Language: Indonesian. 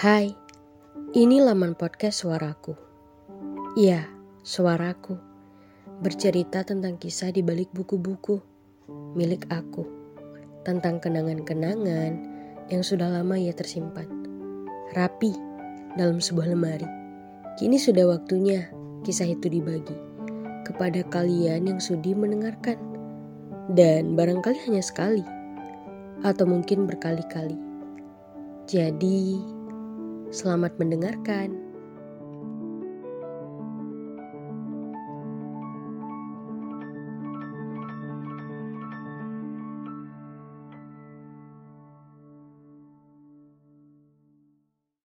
Hai, ini laman podcast suaraku. Iya, suaraku. Bercerita tentang kisah di balik buku-buku milik aku. Tentang kenangan-kenangan yang sudah lama ia tersimpan. Rapi dalam sebuah lemari. Kini sudah waktunya kisah itu dibagi kepada kalian yang sudi mendengarkan. Dan barangkali hanya sekali atau mungkin berkali-kali. Jadi, Selamat mendengarkan.